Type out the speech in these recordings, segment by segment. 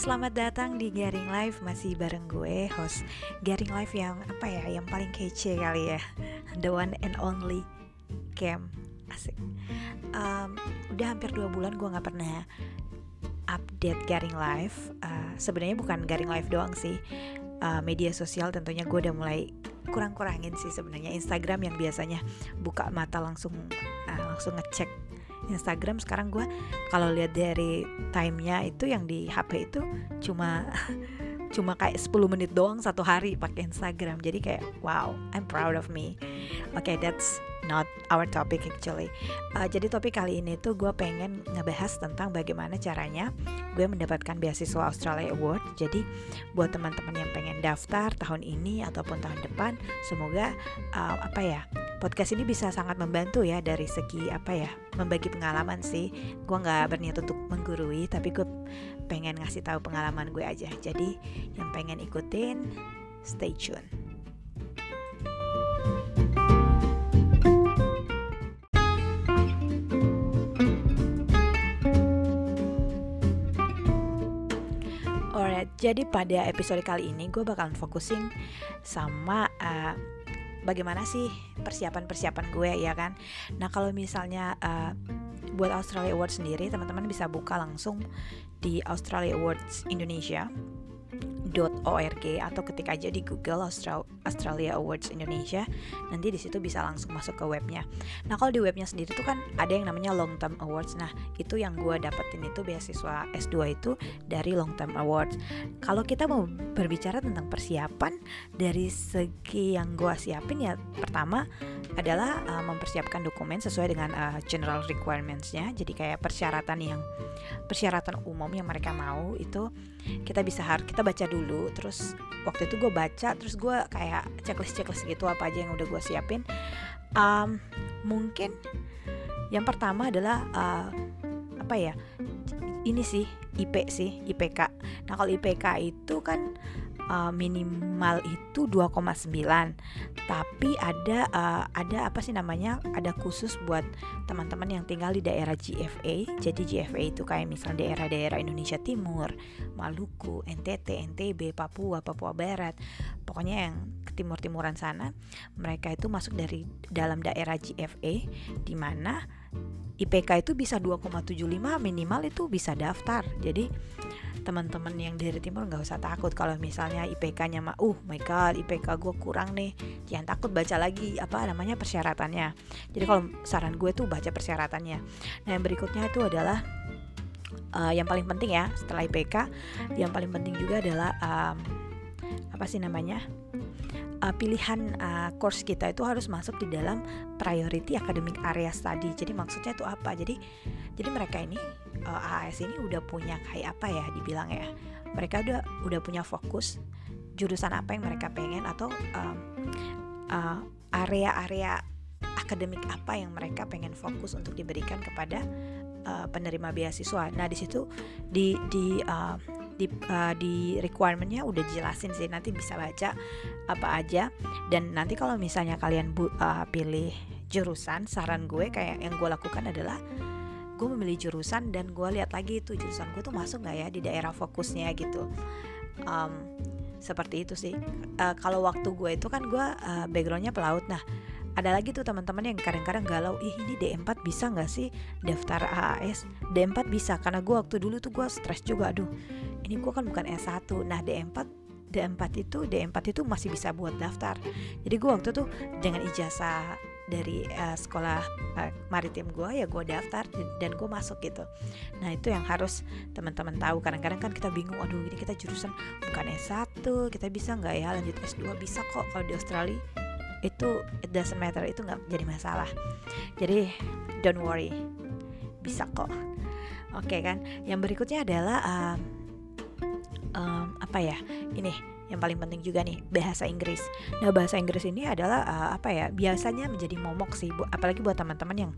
selamat datang di Garing Live. Masih bareng gue, host Garing Live yang apa ya, yang paling kece kali ya. The one and only Cam. Asik. Um, Udah hampir dua bulan gue gak pernah update Garing Live. Uh, Sebenarnya bukan Garing Live doang sih. Uh, Media sosial tentunya gue udah mulai kurang-kurangin sih sebenarnya. Instagram yang biasanya buka mata langsung uh, langsung ngecek Instagram sekarang gue kalau lihat dari timenya itu yang di HP itu cuma cuma kayak 10 menit doang satu hari pakai Instagram. Jadi kayak wow I'm proud of me. Oke okay, that's not our topic actually. Uh, jadi topik kali ini tuh gue pengen ngebahas tentang bagaimana caranya gue mendapatkan beasiswa Australia Award. Jadi buat teman-teman yang pengen daftar tahun ini ataupun tahun depan semoga uh, apa ya podcast ini bisa sangat membantu ya dari segi apa ya membagi pengalaman sih. Gue nggak berniat untuk menggurui tapi gue pengen ngasih tahu pengalaman gue aja. Jadi yang pengen ikutin stay tune. Alright, jadi pada episode kali ini gue bakalan fokusin sama uh, bagaimana sih persiapan-persiapan gue ya kan. Nah kalau misalnya uh, buat Australia Awards sendiri teman-teman bisa buka langsung di Australia Awards Indonesia .org atau ketik aja di Google Australia Awards Indonesia nanti di situ bisa langsung masuk ke webnya. Nah kalau di webnya sendiri tuh kan ada yang namanya Long Term Awards. Nah itu yang gue dapetin itu beasiswa S2 itu dari Long Term Awards. Kalau kita mau berbicara tentang persiapan dari segi yang gue siapin ya pertama adalah uh, mempersiapkan dokumen sesuai dengan uh, general requirements-nya. Jadi kayak persyaratan yang persyaratan umum yang mereka mau itu kita bisa harus kita baca dulu terus waktu itu gue baca terus gue kayak checklist checklist gitu apa aja yang udah gue siapin. Um, mungkin yang pertama adalah uh, apa ya ini sih IP sih IPK nah kalau IPK itu kan uh, minimal itu 2,9 tapi ada uh, ada apa sih namanya? Ada khusus buat teman-teman yang tinggal di daerah GFA jadi GFA itu kayak misal daerah-daerah Indonesia Timur Maluku NTT NTB Papua Papua Barat. Pokoknya yang ke timur-timuran sana mereka itu masuk dari dalam daerah GFA di mana IPK itu bisa 2,75 minimal itu bisa daftar. Jadi teman-teman yang dari timur nggak usah takut. Kalau misalnya IPK-nya mah uh my god IPK gue kurang nih. Jangan takut baca lagi apa namanya persyaratannya. Jadi kalau saran gue tuh baca persyaratannya. Nah yang berikutnya itu adalah uh, yang paling penting ya setelah IPK yang paling penting juga adalah um, apa sih namanya uh, pilihan uh, course kita itu harus masuk di dalam priority academic area study. Jadi maksudnya itu apa? Jadi jadi mereka ini uh, AAS ini udah punya kayak apa ya dibilang ya. Mereka udah udah punya fokus jurusan apa yang mereka pengen atau um, uh, area-area akademik apa yang mereka pengen fokus untuk diberikan kepada uh, penerima beasiswa. Nah, di situ di di uh, di uh, di requirementnya udah jelasin sih nanti bisa baca apa aja. Dan nanti kalau misalnya kalian bu, uh, pilih jurusan saran gue kayak yang gue lakukan adalah gue memilih jurusan dan gue lihat lagi itu jurusan gue tuh masuk nggak ya di daerah fokusnya gitu. Um, seperti itu sih. Uh, kalau waktu gue itu kan gue uh, backgroundnya pelaut. Nah ada lagi tuh teman-teman yang kadang-kadang galau ih ini D4 bisa nggak sih daftar AAS D4 bisa karena gue waktu dulu tuh gue stres juga aduh ini gue kan bukan S1 nah D4 D4 itu D4 itu masih bisa buat daftar. Jadi gue waktu tuh dengan ijazah dari uh, sekolah uh, maritim gue ya gue daftar dan gue masuk gitu. Nah itu yang harus teman-teman tahu. Kadang-kadang kan kita bingung aduh ini kita jurusan bukan S1 kita bisa nggak ya lanjut S2 bisa kok kalau di Australia. Itu it doesn't matter itu nggak jadi masalah. Jadi don't worry. Bisa kok. Oke okay, kan? Yang berikutnya adalah um, um, apa ya ini yang paling penting juga nih bahasa Inggris. Nah bahasa Inggris ini adalah uh, apa ya biasanya menjadi momok sih, bu apalagi buat teman-teman yang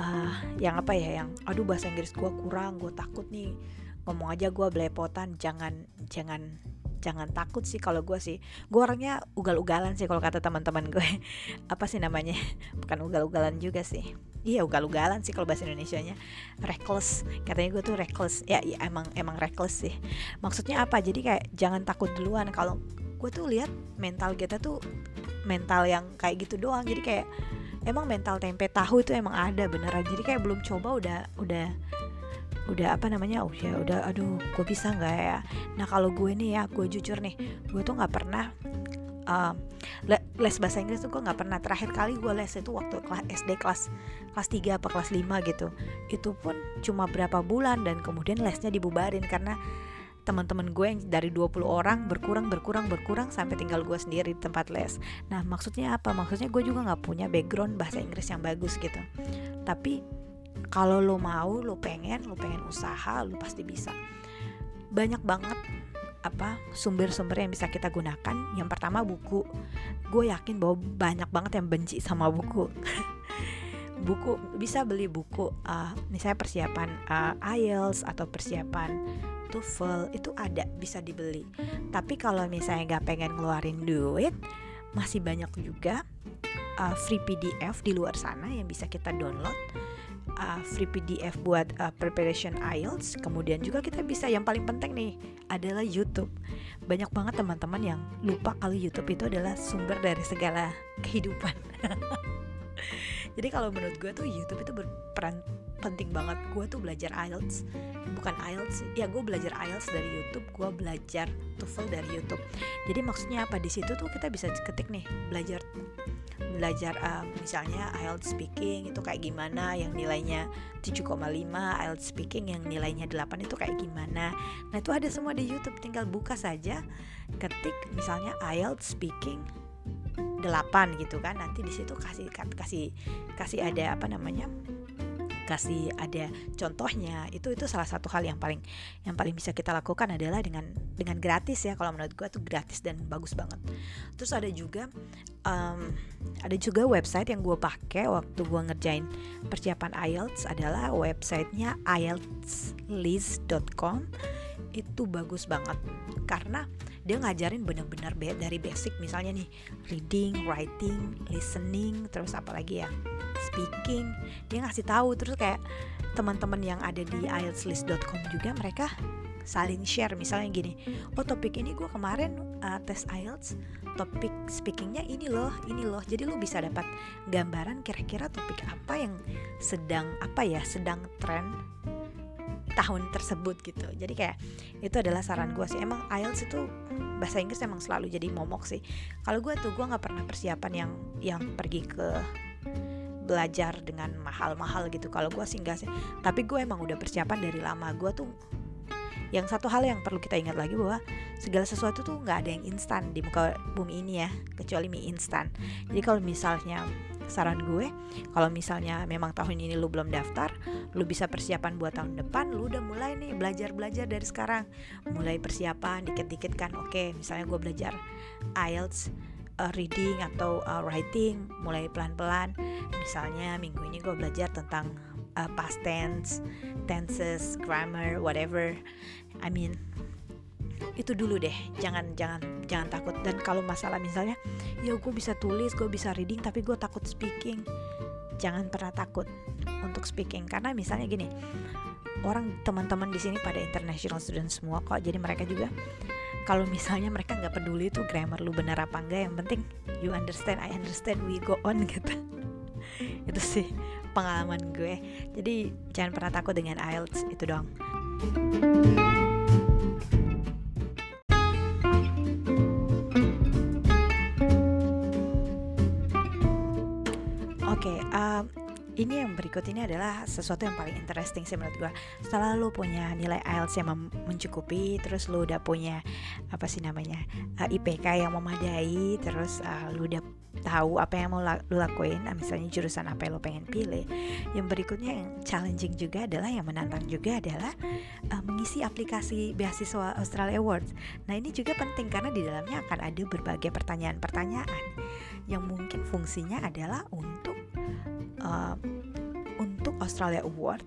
uh, yang apa ya yang aduh bahasa Inggris gue kurang, gue takut nih ngomong aja gue belepotan, jangan jangan jangan takut sih kalau gue sih. Gue orangnya ugal-ugalan sih kalau kata teman-teman gue apa sih namanya? Bukan ugal-ugalan juga sih. Iya ugal-ugalan sih kalau bahasa Indonesia-nya. Reckless. Katanya gue tuh reckless. Ya, ya emang emang reckless sih. Maksudnya apa? Jadi kayak jangan takut duluan. Kalau gue tuh lihat mental kita tuh mental yang kayak gitu doang. Jadi kayak emang mental tempe tahu itu emang ada beneran. Jadi kayak belum coba udah udah udah apa namanya oh ya udah aduh gue bisa nggak ya nah kalau gue nih ya gue jujur nih gue tuh nggak pernah uh, les bahasa Inggris tuh gue nggak pernah terakhir kali gue les itu waktu kelas SD kelas kelas 3 apa kelas 5 gitu itu pun cuma berapa bulan dan kemudian lesnya dibubarin karena teman-teman gue yang dari 20 orang berkurang berkurang berkurang sampai tinggal gue sendiri di tempat les. Nah, maksudnya apa? Maksudnya gue juga nggak punya background bahasa Inggris yang bagus gitu. Tapi kalau lo mau, lo pengen, lo pengen usaha, lo pasti bisa. Banyak banget apa sumber-sumber yang bisa kita gunakan. Yang pertama buku. Gue yakin bahwa banyak banget yang benci sama buku. Buku bisa beli buku uh, misalnya persiapan uh, IELTS atau persiapan TOEFL itu ada bisa dibeli. Tapi kalau misalnya nggak pengen ngeluarin duit masih banyak juga uh, free PDF di luar sana yang bisa kita download uh, free PDF buat uh, preparation IELTS. Kemudian juga kita bisa yang paling penting nih adalah YouTube. Banyak banget teman-teman yang lupa kalau YouTube itu adalah sumber dari segala kehidupan. Jadi kalau menurut gue tuh YouTube itu berperan penting banget. Gue tuh belajar IELTS, bukan IELTS. Ya gue belajar IELTS dari YouTube, gue belajar TOEFL dari YouTube. Jadi maksudnya apa di situ tuh kita bisa ketik nih belajar belajar uh, misalnya IELTS speaking itu kayak gimana yang nilainya 7,5 IELTS speaking yang nilainya 8 itu kayak gimana nah itu ada semua di YouTube tinggal buka saja ketik misalnya IELTS speaking 8 gitu kan nanti di situ kasih kasih kasih ada apa namanya kasih ada contohnya itu itu salah satu hal yang paling yang paling bisa kita lakukan adalah dengan dengan gratis ya kalau menurut gue tuh gratis dan bagus banget. Terus ada juga um, ada juga website yang gue pakai waktu gue ngerjain persiapan IELTS adalah websitenya IELTSlist.com itu bagus banget. Karena dia ngajarin bener-bener dari basic. Misalnya nih reading, writing, listening, terus apa lagi ya speaking. Dia ngasih tahu. Terus kayak teman-teman yang ada di IELTSlist.com juga mereka saling share. Misalnya gini oh topik ini gue kemarin uh, tes IELTS. Topik speakingnya ini loh ini loh. Jadi lo bisa dapat gambaran kira-kira topik apa yang sedang apa ya sedang tren tahun tersebut gitu. Jadi kayak itu adalah saran gue sih. Emang IELTS itu bahasa Inggris emang selalu jadi momok sih. Kalau gue tuh gue nggak pernah persiapan yang yang pergi ke belajar dengan mahal-mahal gitu. Kalau gue sih enggak sih. Tapi gue emang udah persiapan dari lama. Gue tuh yang satu hal yang perlu kita ingat lagi bahwa segala sesuatu tuh nggak ada yang instan di muka bumi ini ya. Kecuali mie instan. Jadi kalau misalnya saran gue kalau misalnya memang tahun ini lu belum daftar lu bisa persiapan buat tahun depan lu udah mulai nih belajar belajar dari sekarang. Mulai persiapan dikit-dikit kan oke misalnya gue belajar IELTS uh, reading atau uh, writing mulai pelan-pelan. Misalnya minggu ini gue belajar tentang uh, past tense tenses grammar whatever. I mean itu dulu deh jangan jangan jangan takut. Dan kalau masalah misalnya ya gue bisa tulis gue bisa reading tapi gue takut speaking. Jangan pernah takut untuk speaking. Karena misalnya gini orang teman-teman di sini pada international student semua kok. Jadi mereka juga kalau misalnya mereka nggak peduli tuh grammar lu benar apa enggak yang penting you understand I understand we go on gitu. Itu sih pengalaman gue. Jadi jangan pernah takut dengan IELTS itu dong Oke, okay, um, ini yang berikut ini adalah sesuatu yang paling interesting sih menurut gue setelah lo punya nilai IELTS yang mencukupi terus lo udah punya apa sih namanya uh, eh, IPK yang memadai terus uh, lo udah tahu apa yang mau lo lakuin uh, misalnya jurusan apa yang lo pengen pilih yang berikutnya yang challenging juga adalah yang menantang juga adalah uh, mengisi aplikasi beasiswa Australia Awards. Nah ini juga penting karena di dalamnya akan ada berbagai pertanyaan-pertanyaan yang mungkin fungsinya adalah untuk uh, untuk Australia Award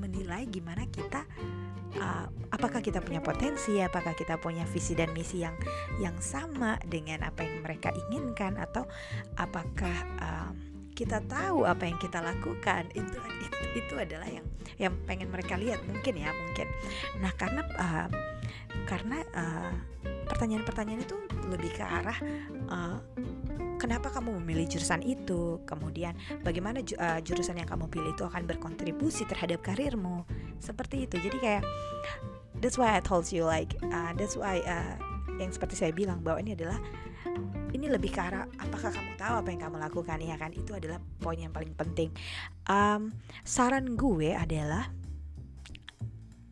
menilai gimana kita uh, apakah kita punya potensi apakah kita punya visi dan misi yang yang sama dengan apa yang mereka inginkan atau apakah uh, kita tahu apa yang kita lakukan. Itu itu, itu adalah yang yang pengen mereka lihat mungkin ya mungkin. Nah karena uh, karena uh, pertanyaan-pertanyaan itu lebih ke arah uh, kenapa kamu memilih jurusan itu? Kemudian bagaimana ju uh, jurusan yang kamu pilih itu akan berkontribusi terhadap karirmu? Seperti itu. Jadi kayak that's why I told you like uh, that's why uh, yang seperti saya bilang bahwa ini adalah ini lebih ke arah apakah kamu tahu apa yang kamu lakukan ya kan? Itu adalah poin yang paling penting. Um, saran gue adalah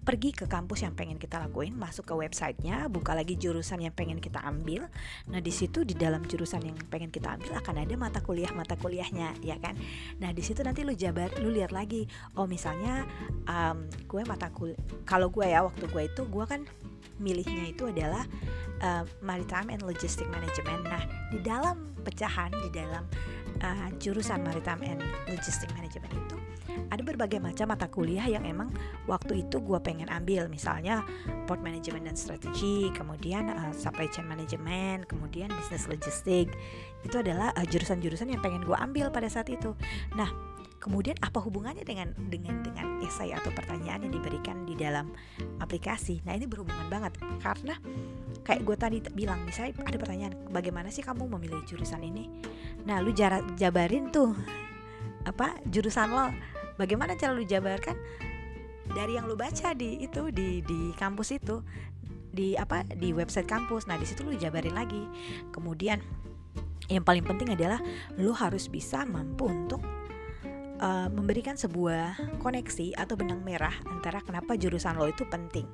pergi ke kampus yang pengen kita lakuin, masuk ke websitenya, buka lagi jurusan yang pengen kita ambil. Nah di situ di dalam jurusan yang pengen kita ambil akan ada mata kuliah mata kuliahnya, ya kan? Nah di situ nanti lu jabar, lu lihat lagi. Oh misalnya um, gue mata kuliah, kalau gue ya waktu gue itu gue kan milihnya itu adalah uh, maritime and logistic management. Nah di dalam pecahan di dalam uh, jurusan maritime and logistic management itu ada berbagai macam mata kuliah yang emang waktu itu gue pengen ambil. Misalnya port management dan strategi kemudian uh, supply chain management kemudian business logistik. Itu adalah uh, jurusan-jurusan yang pengen gue ambil pada saat itu. Nah kemudian apa hubungannya dengan dengan dengan esai atau pertanyaan yang diberikan di dalam aplikasi? Nah ini berhubungan banget. Karena kayak gue tadi bilang misalnya ada pertanyaan bagaimana sih kamu memilih jurusan ini? Nah lu jabarin tuh apa jurusan lo bagaimana cara lu jabarkan? Dari yang lu baca di itu di di kampus itu di apa di website kampus. Nah di situ lu jabarin lagi. Kemudian yang paling penting adalah lu harus bisa mampu untuk uh, memberikan sebuah koneksi atau benang merah antara kenapa jurusan lo itu penting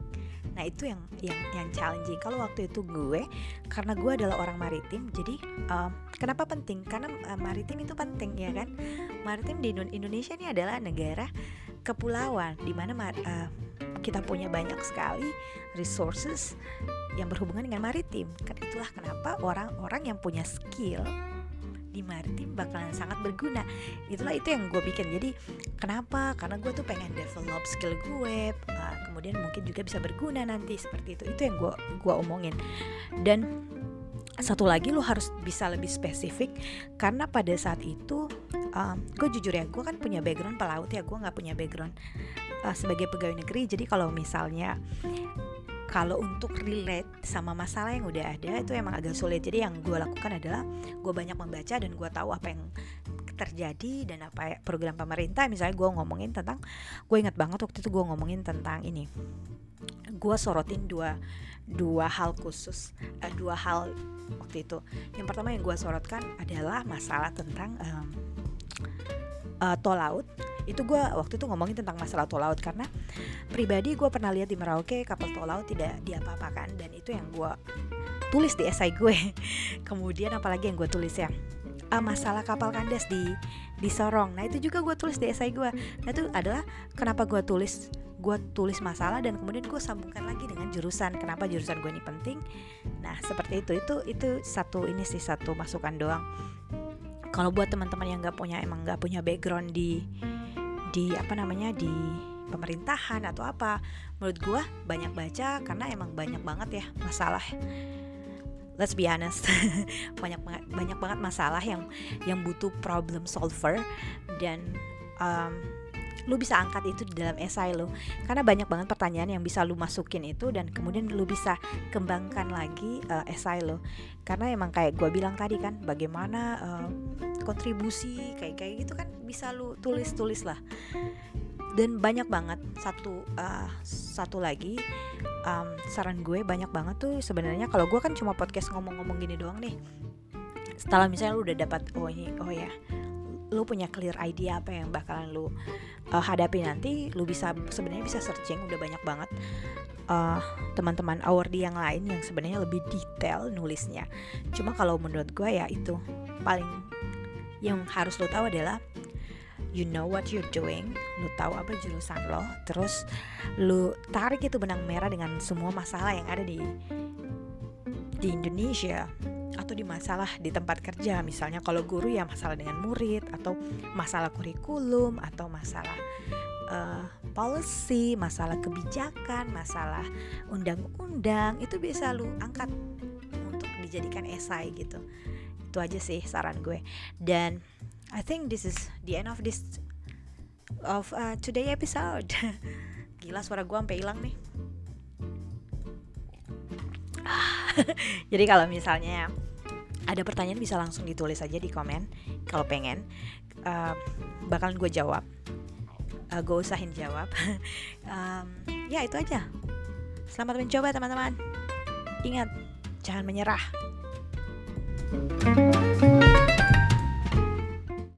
Nah itu yang yang yang challenging. Kalau waktu itu gue, karena gue adalah orang maritim, jadi uh, kenapa penting? Karena uh, maritim itu penting ya kan. Maritim di Indonesia ini adalah negara kepulauan, di mana uh, kita punya banyak sekali resources yang berhubungan dengan maritim. Kan itulah kenapa orang-orang yang punya skill di maritim bakalan sangat berguna itulah itu yang gue bikin jadi kenapa karena gue tuh pengen develop skill gue kemudian mungkin juga bisa berguna nanti seperti itu. Itu yang gue gua omongin. Dan satu lagi lo harus bisa lebih spesifik karena pada saat itu um, gue jujur ya gue kan punya background pelaut ya gue nggak punya background uh, sebagai pegawai negeri. Jadi kalau misalnya kalau untuk relate sama masalah yang udah ada itu emang agak sulit. Jadi yang gue lakukan adalah gue banyak membaca dan gue tahu apa yang terjadi dan apa ya, program pemerintah misalnya gue ngomongin tentang gue ingat banget waktu itu gue ngomongin tentang ini. Gue sorotin dua dua hal khusus uh, dua hal waktu itu. Yang pertama yang gue sorotkan adalah masalah tentang um, uh, tol laut. Itu gue waktu itu ngomongin tentang masalah tol laut karena pribadi gue pernah lihat di Merauke kapal tol laut tidak diapa-apakan dan itu yang gue tulis di esai gue. Kemudian apalagi yang gue tulis ya uh, masalah kapal kandas di di Sorong. Nah itu juga gue tulis di esai gue nah itu adalah kenapa gue tulis gue tulis masalah dan kemudian gue sambungkan lagi dengan jurusan. Kenapa jurusan gue ini penting? Nah seperti itu. Itu itu satu ini sih satu masukan doang. Kalau buat teman-teman yang nggak punya emang nggak punya background di di apa namanya di pemerintahan atau apa menurut gue banyak baca karena emang banyak banget ya masalah let's be honest banyak banyak banget masalah yang yang butuh problem solver. Dan um, lu bisa angkat itu di dalam esai lu. Karena banyak banget pertanyaan yang bisa lu masukin itu dan kemudian lu bisa kembangkan lagi uh, esai lu. Karena emang kayak gue bilang tadi kan bagaimana uh, kontribusi kayak kayak gitu kan bisa lu tulis tulis lah. Dan banyak banget satu uh, satu lagi um, saran gue banyak banget tuh sebenarnya. Kalau gue kan cuma podcast ngomong-ngomong gini doang nih. Setelah misalnya lu udah dapat oh ini oh ya lu punya clear idea apa yang bakalan lu uh, hadapi nanti lu bisa sebenarnya bisa searching udah banyak banget uh, teman-teman award yang lain yang sebenarnya lebih detail nulisnya. Cuma kalau menurut gue ya itu paling yang harus lo tahu adalah you know what you're doing, lu tahu apa jurusan lo, terus lu tarik itu benang merah dengan semua masalah yang ada di di Indonesia atau di masalah di tempat kerja. Misalnya kalau guru ya masalah dengan murid atau masalah kurikulum atau masalah uh, policy, masalah kebijakan, masalah undang-undang itu bisa lu angkat untuk dijadikan esai gitu. Itu aja sih saran gue. Dan I think this is the end of this of uh, today episode. Gila suara gue sampai hilang nih. Jadi kalau misalnya ada pertanyaan bisa langsung ditulis aja di komen. Kalau pengen uh, bakalan gue jawab. Uh, gue usahin jawab. Um, ya itu aja. Selamat mencoba teman-teman. Ingat jangan menyerah. thank you